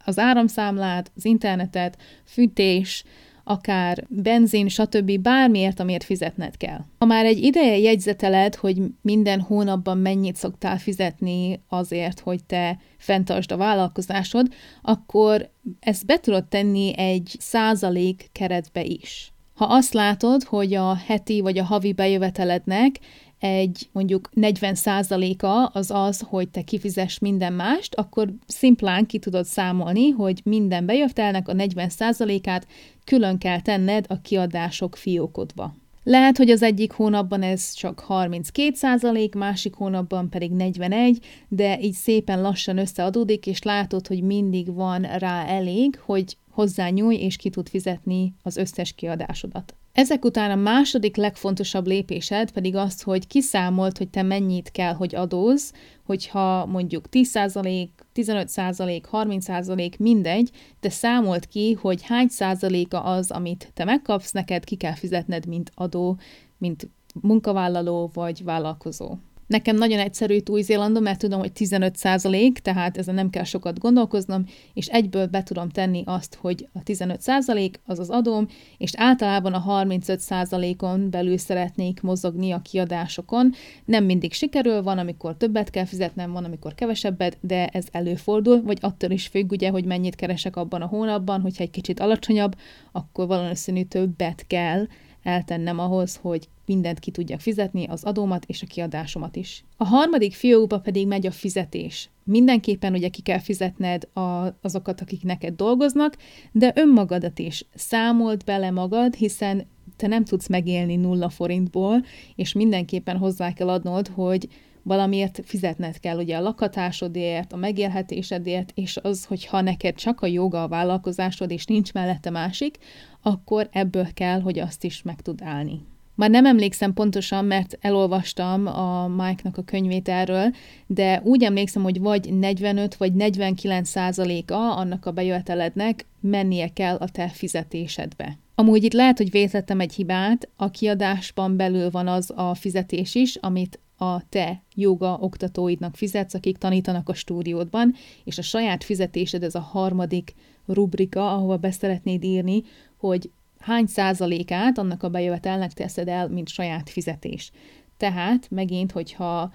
az áramszámlát, az internetet, fűtés, akár benzin, stb. bármiért, amiért fizetned kell. Ha már egy ideje jegyzeteled, hogy minden hónapban mennyit szoktál fizetni azért, hogy te fenntartsd a vállalkozásod, akkor ezt be tudod tenni egy százalék keretbe is. Ha azt látod, hogy a heti vagy a havi bejövetelednek egy mondjuk 40%-a az az, hogy te kifizess minden mást, akkor szimplán ki tudod számolni, hogy minden bejövetelnek a 40%-át külön kell tenned a kiadások fiókodba. Lehet, hogy az egyik hónapban ez csak 32 százalék, másik hónapban pedig 41, de így szépen lassan összeadódik, és látod, hogy mindig van rá elég, hogy hozzányúj és ki tud fizetni az összes kiadásodat. Ezek után a második legfontosabb lépésed pedig az, hogy kiszámolt, hogy te mennyit kell, hogy adóz, hogyha mondjuk 10%, 15%, 30%, mindegy, de számolt ki, hogy hány százaléka az, amit te megkapsz, neked ki kell fizetned, mint adó, mint munkavállaló vagy vállalkozó. Nekem nagyon egyszerű itt Új-Zélandon, mert tudom, hogy 15 százalék, tehát ezen nem kell sokat gondolkoznom, és egyből be tudom tenni azt, hogy a 15 százalék az az adóm, és általában a 35 százalékon belül szeretnék mozogni a kiadásokon. Nem mindig sikerül, van, amikor többet kell fizetnem, van, amikor kevesebbet, de ez előfordul, vagy attól is függ, ugye, hogy mennyit keresek abban a hónapban, hogyha egy kicsit alacsonyabb, akkor valószínű többet kell eltennem ahhoz, hogy mindent ki tudjak fizetni, az adómat és a kiadásomat is. A harmadik fiókba pedig megy a fizetés. Mindenképpen ugye ki kell fizetned a, azokat, akik neked dolgoznak, de önmagadat is számolt bele magad, hiszen te nem tudsz megélni nulla forintból, és mindenképpen hozzá kell adnod, hogy valamiért fizetned kell ugye a lakatásodért, a megélhetésedért, és az, hogyha neked csak a joga a vállalkozásod, és nincs mellette másik, akkor ebből kell, hogy azt is meg tud állni. Már nem emlékszem pontosan, mert elolvastam a Mike-nak a könyvét erről, de úgy emlékszem, hogy vagy 45 vagy 49 százaléka annak a bejövetelednek mennie kell a te fizetésedbe. Amúgy itt lehet, hogy vétettem egy hibát, a kiadásban belül van az a fizetés is, amit a te joga oktatóidnak fizetsz, akik tanítanak a stúdiódban, és a saját fizetésed ez a harmadik rubrika, ahova beszeretnéd írni, hogy hány százalékát annak a bejövetelnek teszed el, mint saját fizetés. Tehát megint, hogyha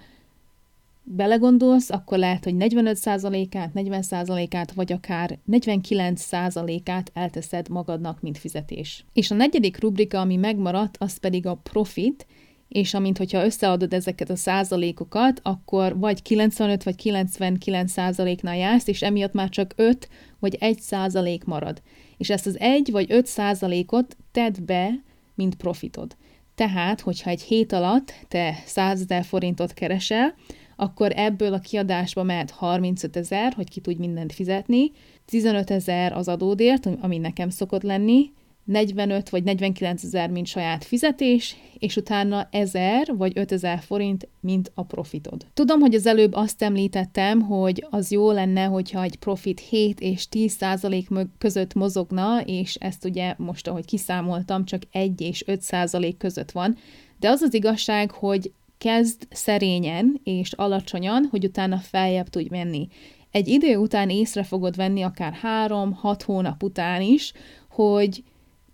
belegondolsz, akkor lehet, hogy 45 százalékát, 40 százalékát, vagy akár 49 százalékát elteszed magadnak, mint fizetés. És a negyedik rubrika, ami megmaradt, az pedig a profit, és amint hogyha összeadod ezeket a százalékokat, akkor vagy 95 vagy 99 százaléknál jársz, és emiatt már csak 5 vagy 1 százalék marad. És ezt az 1 vagy 5 százalékot tedd be mint profitod. Tehát, hogyha egy hét alatt te 100 ezer forintot keresel, akkor ebből a kiadásba mehet 35 ezer, hogy ki tudj mindent fizetni, 15 ezer az adódért, ami nekem szokott lenni, 45 vagy 49 ezer, mint saját fizetés, és utána 1000 vagy 5000 forint, mint a profitod. Tudom, hogy az előbb azt említettem, hogy az jó lenne, hogyha egy profit 7 és 10 százalék között mozogna, és ezt ugye most, ahogy kiszámoltam, csak 1 és 5 százalék között van, de az az igazság, hogy kezd szerényen és alacsonyan, hogy utána feljebb tudj menni. Egy idő után észre fogod venni, akár 3-6 hónap után is, hogy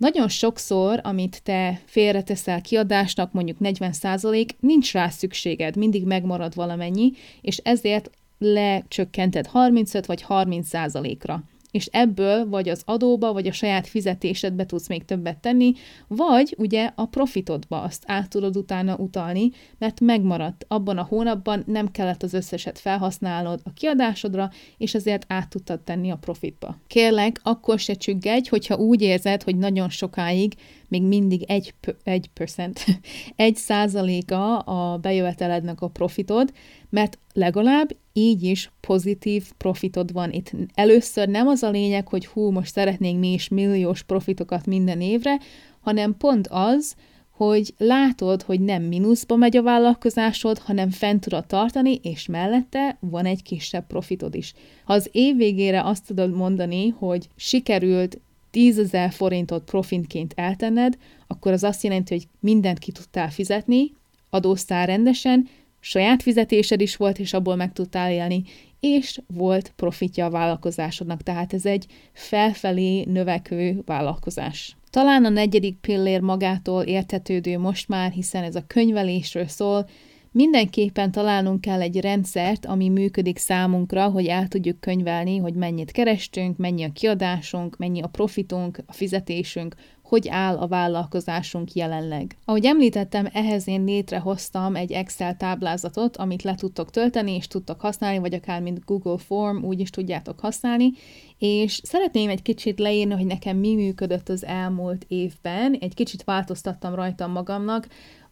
nagyon sokszor, amit te félreteszel kiadásnak, mondjuk 40%, nincs rá szükséged, mindig megmarad valamennyi, és ezért lecsökkented 35 vagy 30%-ra és ebből vagy az adóba, vagy a saját fizetésedbe tudsz még többet tenni, vagy ugye a profitodba azt át tudod utána utalni, mert megmaradt abban a hónapban, nem kellett az összeset felhasználnod a kiadásodra, és ezért át tudtad tenni a profitba. Kérlek, akkor se csüggedj, hogyha úgy érzed, hogy nagyon sokáig még mindig egy, egy percent, (laughs) egy százaléka a bejövetelednek a profitod, mert legalább így is pozitív profitod van. Itt először nem az a lényeg, hogy hú, most szeretnénk mi is milliós profitokat minden évre, hanem pont az, hogy látod, hogy nem mínuszba megy a vállalkozásod, hanem fent tudod tartani, és mellette van egy kisebb profitod is. Ha az év végére azt tudod mondani, hogy sikerült 10 ezer forintot profitként eltenned, akkor az azt jelenti, hogy mindent ki tudtál fizetni, adóztál rendesen, saját fizetésed is volt, és abból meg tudtál élni, és volt profitja a vállalkozásodnak, tehát ez egy felfelé növekvő vállalkozás. Talán a negyedik pillér magától értetődő most már, hiszen ez a könyvelésről szól, Mindenképpen találnunk kell egy rendszert, ami működik számunkra, hogy el tudjuk könyvelni, hogy mennyit kerestünk, mennyi a kiadásunk, mennyi a profitunk, a fizetésünk, hogy áll a vállalkozásunk jelenleg. Ahogy említettem, ehhez én létrehoztam egy Excel táblázatot, amit le tudtok tölteni, és tudtok használni, vagy akár mint Google Form, úgy is tudjátok használni, és szeretném egy kicsit leírni, hogy nekem mi működött az elmúlt évben, egy kicsit változtattam rajtam magamnak,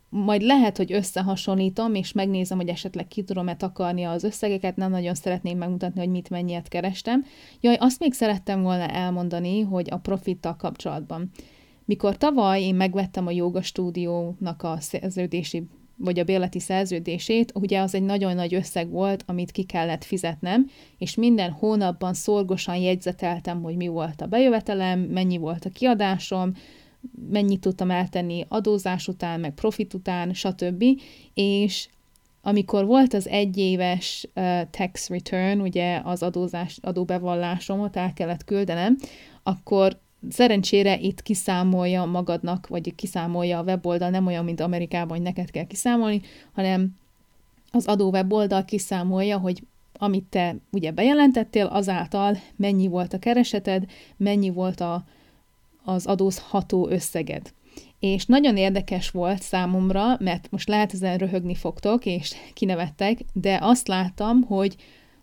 majd lehet, hogy összehasonlítom, és megnézem, hogy esetleg ki tudom-e takarni az összegeket, nem nagyon szeretném megmutatni, hogy mit mennyiet kerestem. Jaj, azt még szerettem volna elmondani, hogy a profittal kapcsolatban. Mikor tavaly én megvettem a joga stúdiónak a szerződési vagy a bérleti szerződését, ugye az egy nagyon nagy összeg volt, amit ki kellett fizetnem, és minden hónapban szorgosan jegyzeteltem, hogy mi volt a bejövetelem, mennyi volt a kiadásom, mennyit tudtam eltenni adózás után, meg profit után, stb. És amikor volt az egyéves tax return, ugye az adózás, adóbevallásomat el kellett küldenem, akkor szerencsére itt kiszámolja magadnak, vagy kiszámolja a weboldal, nem olyan, mint Amerikában, hogy neked kell kiszámolni, hanem az adó weboldal kiszámolja, hogy amit te ugye bejelentettél, azáltal mennyi volt a kereseted, mennyi volt a, az adózható összeged. És nagyon érdekes volt számomra, mert most lehet ezen röhögni fogtok, és kinevettek, de azt láttam, hogy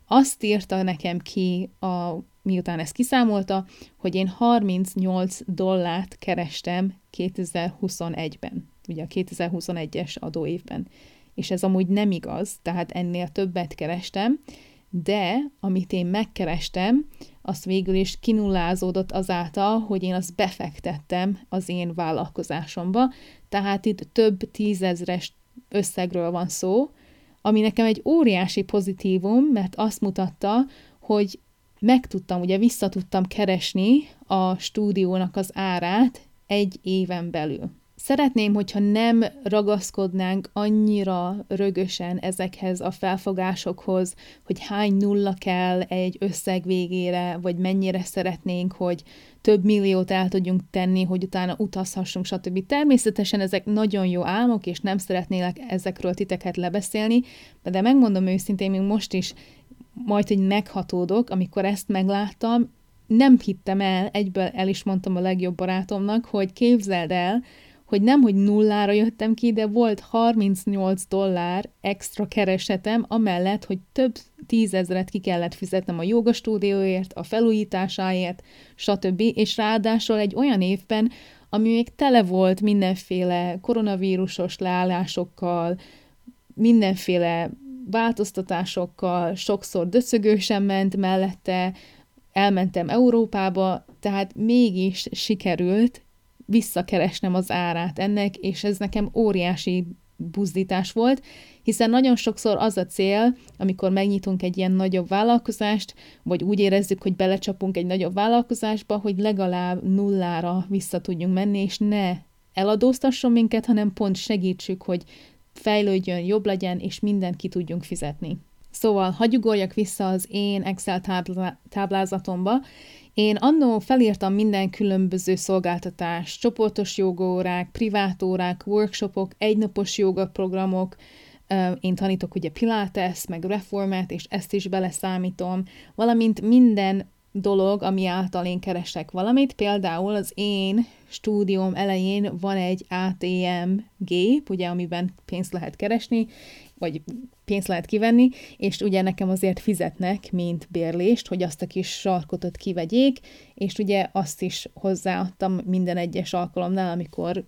azt írta nekem ki, a, miután ezt kiszámolta, hogy én 38 dollárt kerestem 2021-ben, ugye a 2021-es adóévben. És ez amúgy nem igaz, tehát ennél többet kerestem, de amit én megkerestem, az végül is kinullázódott azáltal, hogy én azt befektettem az én vállalkozásomba, tehát itt több tízezres összegről van szó, ami nekem egy óriási pozitívum, mert azt mutatta, hogy meg tudtam, ugye vissza tudtam keresni a stúdiónak az árát egy éven belül. Szeretném, hogyha nem ragaszkodnánk annyira rögösen ezekhez a felfogásokhoz, hogy hány nulla kell egy összeg végére, vagy mennyire szeretnénk, hogy több milliót el tudjunk tenni, hogy utána utazhassunk, stb. Természetesen ezek nagyon jó álmok, és nem szeretnélek ezekről titeket lebeszélni, de megmondom őszintén, még most is majd, hogy meghatódok, amikor ezt megláttam, nem hittem el, egyből el is mondtam a legjobb barátomnak, hogy képzeld el, hogy nem, hogy nullára jöttem ki, de volt 38 dollár extra keresetem, amellett, hogy több tízezret ki kellett fizetnem a joga stúdióért, a felújításáért, stb. És ráadásul egy olyan évben, ami még tele volt mindenféle koronavírusos leállásokkal, mindenféle változtatásokkal, sokszor döcögősen ment mellette, elmentem Európába, tehát mégis sikerült visszakeresnem az árát ennek, és ez nekem óriási buzdítás volt, hiszen nagyon sokszor az a cél, amikor megnyitunk egy ilyen nagyobb vállalkozást, vagy úgy érezzük, hogy belecsapunk egy nagyobb vállalkozásba, hogy legalább nullára vissza tudjunk menni, és ne eladóztasson minket, hanem pont segítsük, hogy fejlődjön, jobb legyen, és mindent ki tudjunk fizetni. Szóval hagyugoljak vissza az én Excel táblá- táblázatomba. Én annó felírtam minden különböző szolgáltatás, csoportos jogórák, privátórák, workshopok, egynapos jogaprogramok, én tanítok ugye Pilates, meg Reformet, és ezt is beleszámítom, valamint minden dolog, ami által én keresek valamit. Például az én stúdióm elején van egy ATM gép, ugye, amiben pénzt lehet keresni, vagy pénzt lehet kivenni, és ugye nekem azért fizetnek, mint bérlést, hogy azt a kis sarkotot kivegyék, és ugye azt is hozzáadtam minden egyes alkalomnál, amikor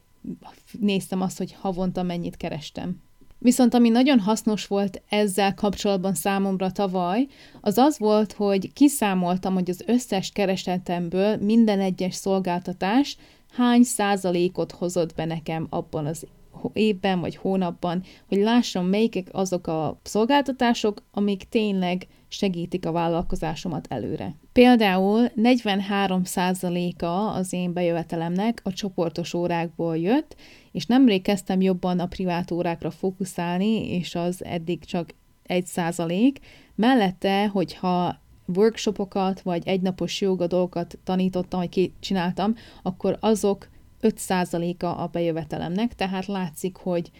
néztem azt, hogy havonta mennyit kerestem. Viszont ami nagyon hasznos volt ezzel kapcsolatban számomra tavaly, az az volt, hogy kiszámoltam, hogy az összes keresetemből minden egyes szolgáltatás hány százalékot hozott be nekem abban az évben vagy hónapban, hogy lássam, melyikek azok a szolgáltatások, amik tényleg segítik a vállalkozásomat előre. Például 43%-a az én bejövetelemnek a csoportos órákból jött, és nemrég kezdtem jobban a privát órákra fókuszálni, és az eddig csak 1%. Mellette, hogyha workshopokat vagy egynapos joga dolgokat tanítottam, vagy csináltam, akkor azok 5%-a a bejövetelemnek, tehát látszik, hogy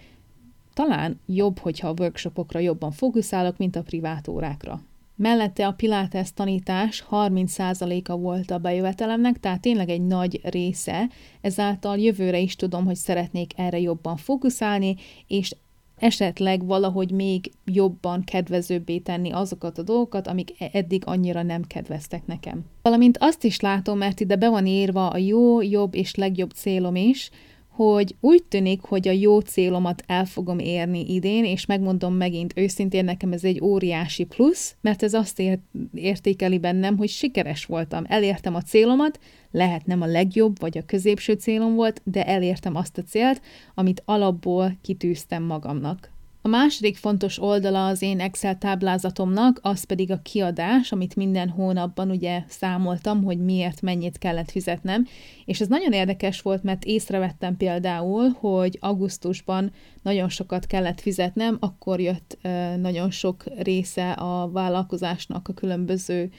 talán jobb, hogyha a workshopokra jobban fókuszálok, mint a privát órákra. Mellette a Pilates tanítás 30%-a volt a bejövetelemnek, tehát tényleg egy nagy része, ezáltal jövőre is tudom, hogy szeretnék erre jobban fókuszálni, és esetleg valahogy még jobban kedvezőbbé tenni azokat a dolgokat, amik e- eddig annyira nem kedveztek nekem. Valamint azt is látom, mert ide be van írva a jó, jobb és legjobb célom is, hogy úgy tűnik, hogy a jó célomat el fogom érni idén, és megmondom megint őszintén, nekem ez egy óriási plusz, mert ez azt ért, értékeli bennem, hogy sikeres voltam, elértem a célomat, lehet nem a legjobb, vagy a középső célom volt, de elértem azt a célt, amit alapból kitűztem magamnak. A második fontos oldala az én Excel táblázatomnak, az pedig a kiadás, amit minden hónapban ugye számoltam, hogy miért mennyit kellett fizetnem, és ez nagyon érdekes volt, mert észrevettem például, hogy augusztusban nagyon sokat kellett fizetnem, akkor jött nagyon sok része a vállalkozásnak a különböző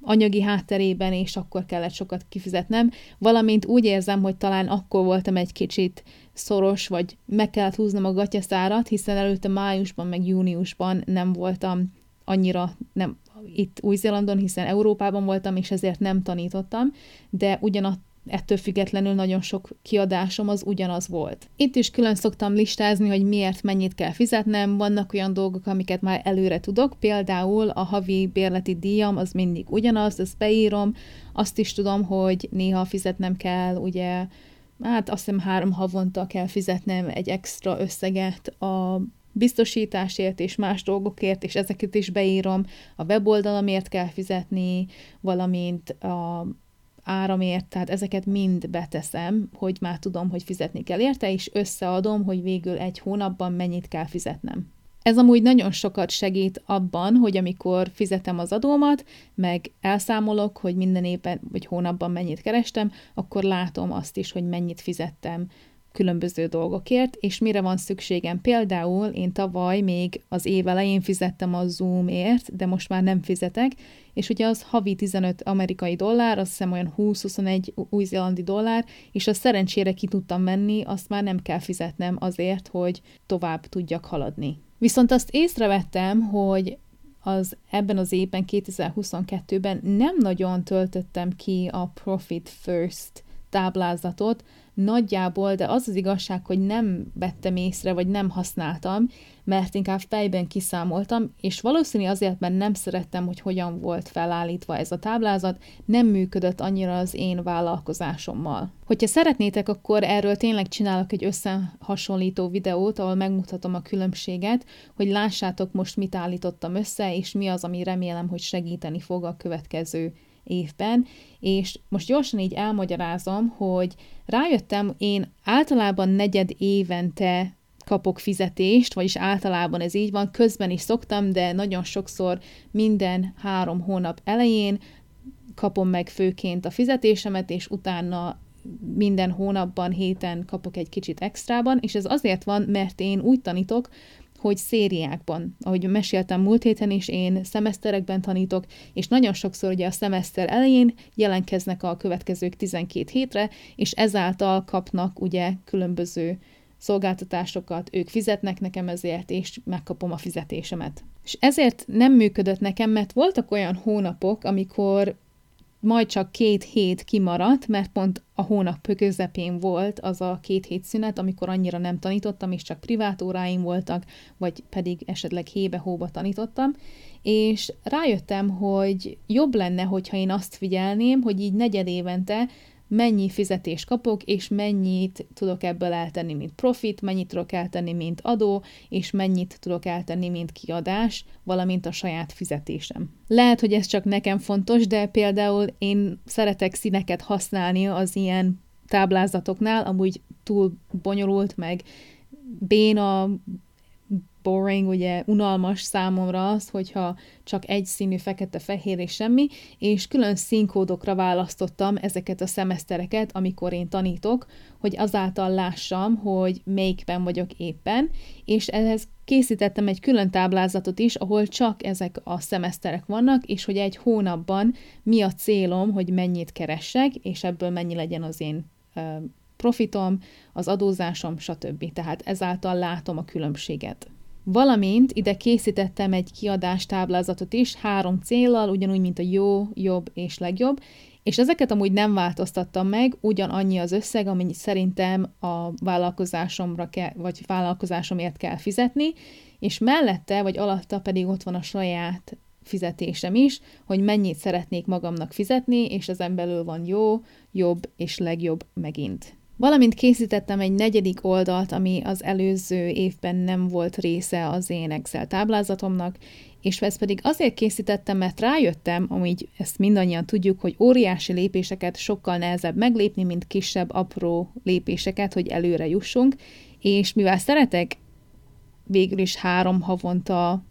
anyagi hátterében, és akkor kellett sokat kifizetnem, valamint úgy érzem, hogy talán akkor voltam egy kicsit szoros, vagy meg kellett húznom a gatyaszárat, hiszen előtte májusban, meg júniusban nem voltam annyira nem itt Új-Zélandon, hiszen Európában voltam, és ezért nem tanítottam, de ugyanat ettől függetlenül nagyon sok kiadásom az ugyanaz volt. Itt is külön szoktam listázni, hogy miért mennyit kell fizetnem, vannak olyan dolgok, amiket már előre tudok, például a havi bérleti díjam az mindig ugyanaz, ezt beírom, azt is tudom, hogy néha fizetnem kell, ugye, hát azt hiszem három havonta kell fizetnem egy extra összeget a biztosításért és más dolgokért, és ezeket is beírom, a weboldalamért kell fizetni, valamint a áramért, tehát ezeket mind beteszem, hogy már tudom, hogy fizetni kell érte, és összeadom, hogy végül egy hónapban mennyit kell fizetnem. Ez amúgy nagyon sokat segít abban, hogy amikor fizetem az adómat, meg elszámolok, hogy minden évben vagy hónapban mennyit kerestem, akkor látom azt is, hogy mennyit fizettem különböző dolgokért, és mire van szükségem. Például én tavaly még az év elején fizettem a Zoomért, de most már nem fizetek, és ugye az havi 15 amerikai dollár, azt hiszem olyan 20-21 új-zélandi dollár, és azt szerencsére ki tudtam menni, azt már nem kell fizetnem azért, hogy tovább tudjak haladni. Viszont azt észrevettem, hogy az ebben az évben, 2022-ben nem nagyon töltöttem ki a Profit First táblázatot nagyjából, de az az igazság, hogy nem vettem észre, vagy nem használtam, mert inkább fejben kiszámoltam, és valószínű azért, mert nem szerettem, hogy hogyan volt felállítva ez a táblázat, nem működött annyira az én vállalkozásommal. Hogyha szeretnétek, akkor erről tényleg csinálok egy összehasonlító videót, ahol megmutatom a különbséget, hogy lássátok most mit állítottam össze, és mi az, ami remélem, hogy segíteni fog a következő évben, és most gyorsan így elmagyarázom, hogy rájöttem, én általában negyed évente kapok fizetést, vagyis általában ez így van, közben is szoktam, de nagyon sokszor minden három hónap elején kapom meg főként a fizetésemet, és utána minden hónapban, héten kapok egy kicsit extrában, és ez azért van, mert én úgy tanítok, hogy szériákban, ahogy meséltem múlt héten is, én szemeszterekben tanítok, és nagyon sokszor ugye a szemeszter elején jelentkeznek a következők 12 hétre, és ezáltal kapnak ugye különböző szolgáltatásokat, ők fizetnek nekem ezért, és megkapom a fizetésemet. És ezért nem működött nekem, mert voltak olyan hónapok, amikor majd csak két hét kimaradt, mert pont a hónap közepén volt az a két hét szünet, amikor annyira nem tanítottam, és csak privát óráim voltak, vagy pedig esetleg hébe-hóba tanítottam, és rájöttem, hogy jobb lenne, hogyha én azt figyelném, hogy így negyed évente mennyi fizetést kapok, és mennyit tudok ebből eltenni, mint profit, mennyit tudok eltenni, mint adó, és mennyit tudok eltenni, mint kiadás, valamint a saját fizetésem. Lehet, hogy ez csak nekem fontos, de például én szeretek színeket használni az ilyen táblázatoknál, amúgy túl bonyolult, meg béna, boring, ugye unalmas számomra az, hogyha csak egy színű fekete-fehér és semmi, és külön színkódokra választottam ezeket a szemesztereket, amikor én tanítok, hogy azáltal lássam, hogy melyikben vagyok éppen, és ehhez készítettem egy külön táblázatot is, ahol csak ezek a szemeszterek vannak, és hogy egy hónapban mi a célom, hogy mennyit keressek, és ebből mennyi legyen az én profitom, az adózásom, stb. Tehát ezáltal látom a különbséget. Valamint ide készítettem egy kiadástáblázatot is, három céllal, ugyanúgy, mint a jó, jobb és legjobb, és ezeket amúgy nem változtattam meg, ugyanannyi az összeg, amit szerintem a vállalkozásomra kell, vagy vállalkozásomért kell fizetni, és mellette vagy alatta pedig ott van a saját fizetésem is, hogy mennyit szeretnék magamnak fizetni, és ezen belül van jó, jobb és legjobb megint. Valamint készítettem egy negyedik oldalt, ami az előző évben nem volt része az én Excel táblázatomnak, és ezt pedig azért készítettem, mert rájöttem, amíg ezt mindannyian tudjuk, hogy óriási lépéseket sokkal nehezebb meglépni, mint kisebb, apró lépéseket, hogy előre jussunk, és mivel szeretek végül is három havonta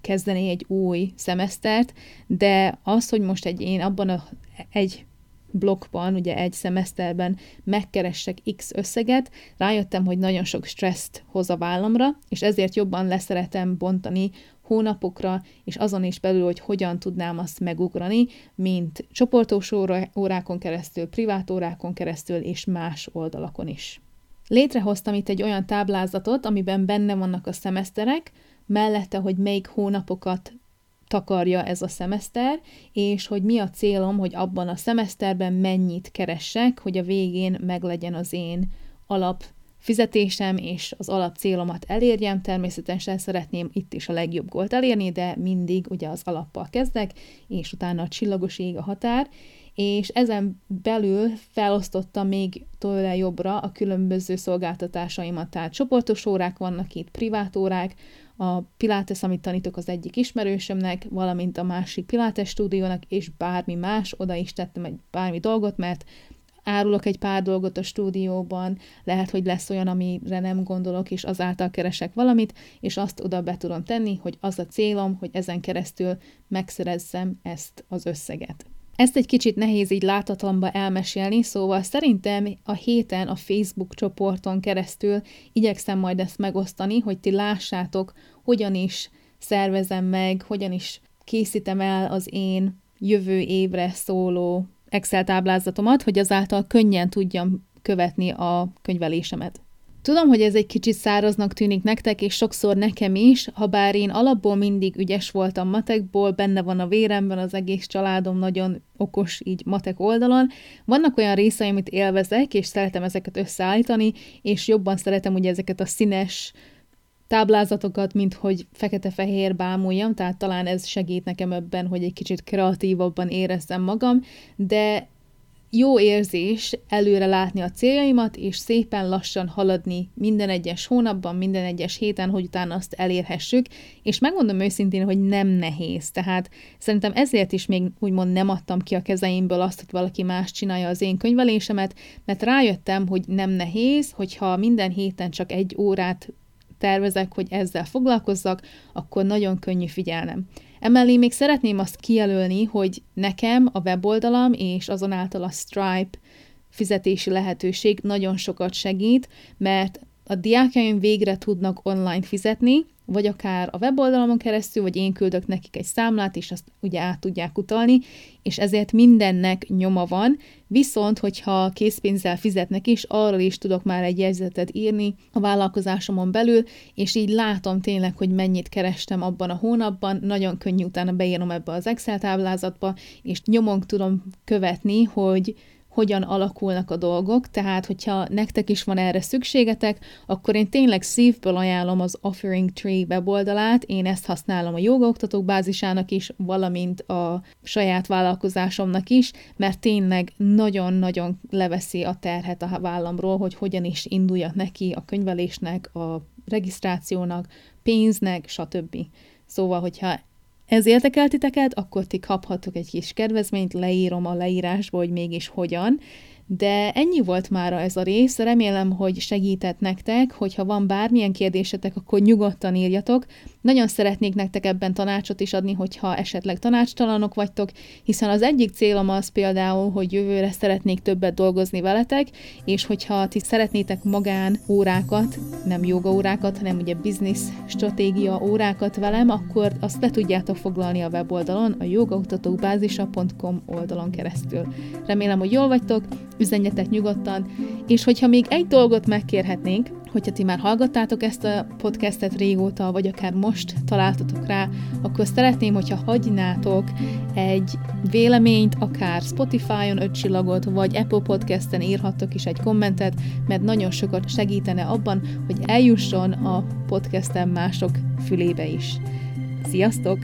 kezdeni egy új szemesztert, de az, hogy most egy én abban a egy blokkban, ugye egy szemeszterben megkeressek X összeget, rájöttem, hogy nagyon sok stresszt hoz a vállamra, és ezért jobban leszeretem bontani hónapokra, és azon is belül, hogy hogyan tudnám azt megugrani, mint csoportos órákon keresztül, privát órákon keresztül, és más oldalakon is. Létrehoztam itt egy olyan táblázatot, amiben benne vannak a szemeszterek, mellette, hogy melyik hónapokat takarja ez a szemeszter, és hogy mi a célom, hogy abban a szemeszterben mennyit keressek, hogy a végén meglegyen az én alap fizetésem és az alap célomat elérjem. Természetesen szeretném itt is a legjobb gólt elérni, de mindig ugye az alappal kezdek, és utána a csillagos ég a határ, és ezen belül felosztottam még tőle jobbra a különböző szolgáltatásaimat, tehát csoportos órák vannak itt, privát órák, a Pilates, amit tanítok az egyik ismerősömnek, valamint a másik Pilates stúdiónak, és bármi más, oda is tettem egy bármi dolgot, mert árulok egy pár dolgot a stúdióban, lehet, hogy lesz olyan, amire nem gondolok, és azáltal keresek valamit, és azt oda be tudom tenni, hogy az a célom, hogy ezen keresztül megszerezzem ezt az összeget. Ezt egy kicsit nehéz így látatlanba elmesélni, szóval szerintem a héten a Facebook csoporton keresztül igyekszem majd ezt megosztani, hogy ti lássátok, hogyan is szervezem meg, hogyan is készítem el az én jövő évre szóló Excel táblázatomat, hogy azáltal könnyen tudjam követni a könyvelésemet. Tudom, hogy ez egy kicsit száraznak tűnik nektek, és sokszor nekem is, ha bár én alapból mindig ügyes voltam matekból, benne van a véremben, az egész családom nagyon okos így matek oldalon. Vannak olyan részei, amit élvezek, és szeretem ezeket összeállítani, és jobban szeretem ugye ezeket a színes táblázatokat, mint hogy fekete-fehér bámuljam, tehát talán ez segít nekem ebben, hogy egy kicsit kreatívabban érezzem magam, de jó érzés előre látni a céljaimat, és szépen lassan haladni minden egyes hónapban, minden egyes héten, hogy utána azt elérhessük, és megmondom őszintén, hogy nem nehéz. Tehát szerintem ezért is még úgymond nem adtam ki a kezeimből azt, hogy valaki más csinálja az én könyvelésemet, mert rájöttem, hogy nem nehéz, hogyha minden héten csak egy órát tervezek, hogy ezzel foglalkozzak, akkor nagyon könnyű figyelnem. Emellé még szeretném azt kijelölni, hogy nekem a weboldalam és azonáltal a Stripe fizetési lehetőség nagyon sokat segít, mert a diákjaim végre tudnak online fizetni, vagy akár a weboldalamon keresztül, vagy én küldök nekik egy számlát, és azt ugye át tudják utalni, és ezért mindennek nyoma van, viszont hogyha készpénzzel fizetnek is, arról is tudok már egy jegyzetet írni a vállalkozásomon belül, és így látom tényleg, hogy mennyit kerestem abban a hónapban, nagyon könnyű utána beírom ebbe az Excel táblázatba, és nyomon tudom követni, hogy hogyan alakulnak a dolgok, tehát hogyha nektek is van erre szükségetek, akkor én tényleg szívből ajánlom az Offering Tree weboldalát, én ezt használom a jogaoktatók bázisának is, valamint a saját vállalkozásomnak is, mert tényleg nagyon-nagyon leveszi a terhet a vállamról, hogy hogyan is induljak neki a könyvelésnek, a regisztrációnak, pénznek, stb. Szóval, hogyha ez érdekel titeket, akkor ti kaphatok egy kis kedvezményt, leírom a leírásba, hogy mégis hogyan, de ennyi volt már ez a rész, remélem, hogy segített nektek, hogyha van bármilyen kérdésetek, akkor nyugodtan írjatok. Nagyon szeretnék nektek ebben tanácsot is adni, hogyha esetleg tanácstalanok vagytok, hiszen az egyik célom az például, hogy jövőre szeretnék többet dolgozni veletek, és hogyha ti szeretnétek magán órákat, nem joga órákat, hanem ugye business stratégia órákat velem, akkor azt le tudjátok foglalni a weboldalon, a jogaoktatókbázisa.com oldalon keresztül. Remélem, hogy jól vagytok, üzenjetek nyugodtan, és hogyha még egy dolgot megkérhetnénk, hogyha ti már hallgattátok ezt a podcastet régóta, vagy akár most találtatok rá, akkor szeretném, hogyha hagynátok egy véleményt, akár Spotify-on öt csillagot, vagy Apple Podcasten írhattok is egy kommentet, mert nagyon sokat segítene abban, hogy eljusson a podcastem mások fülébe is. Sziasztok!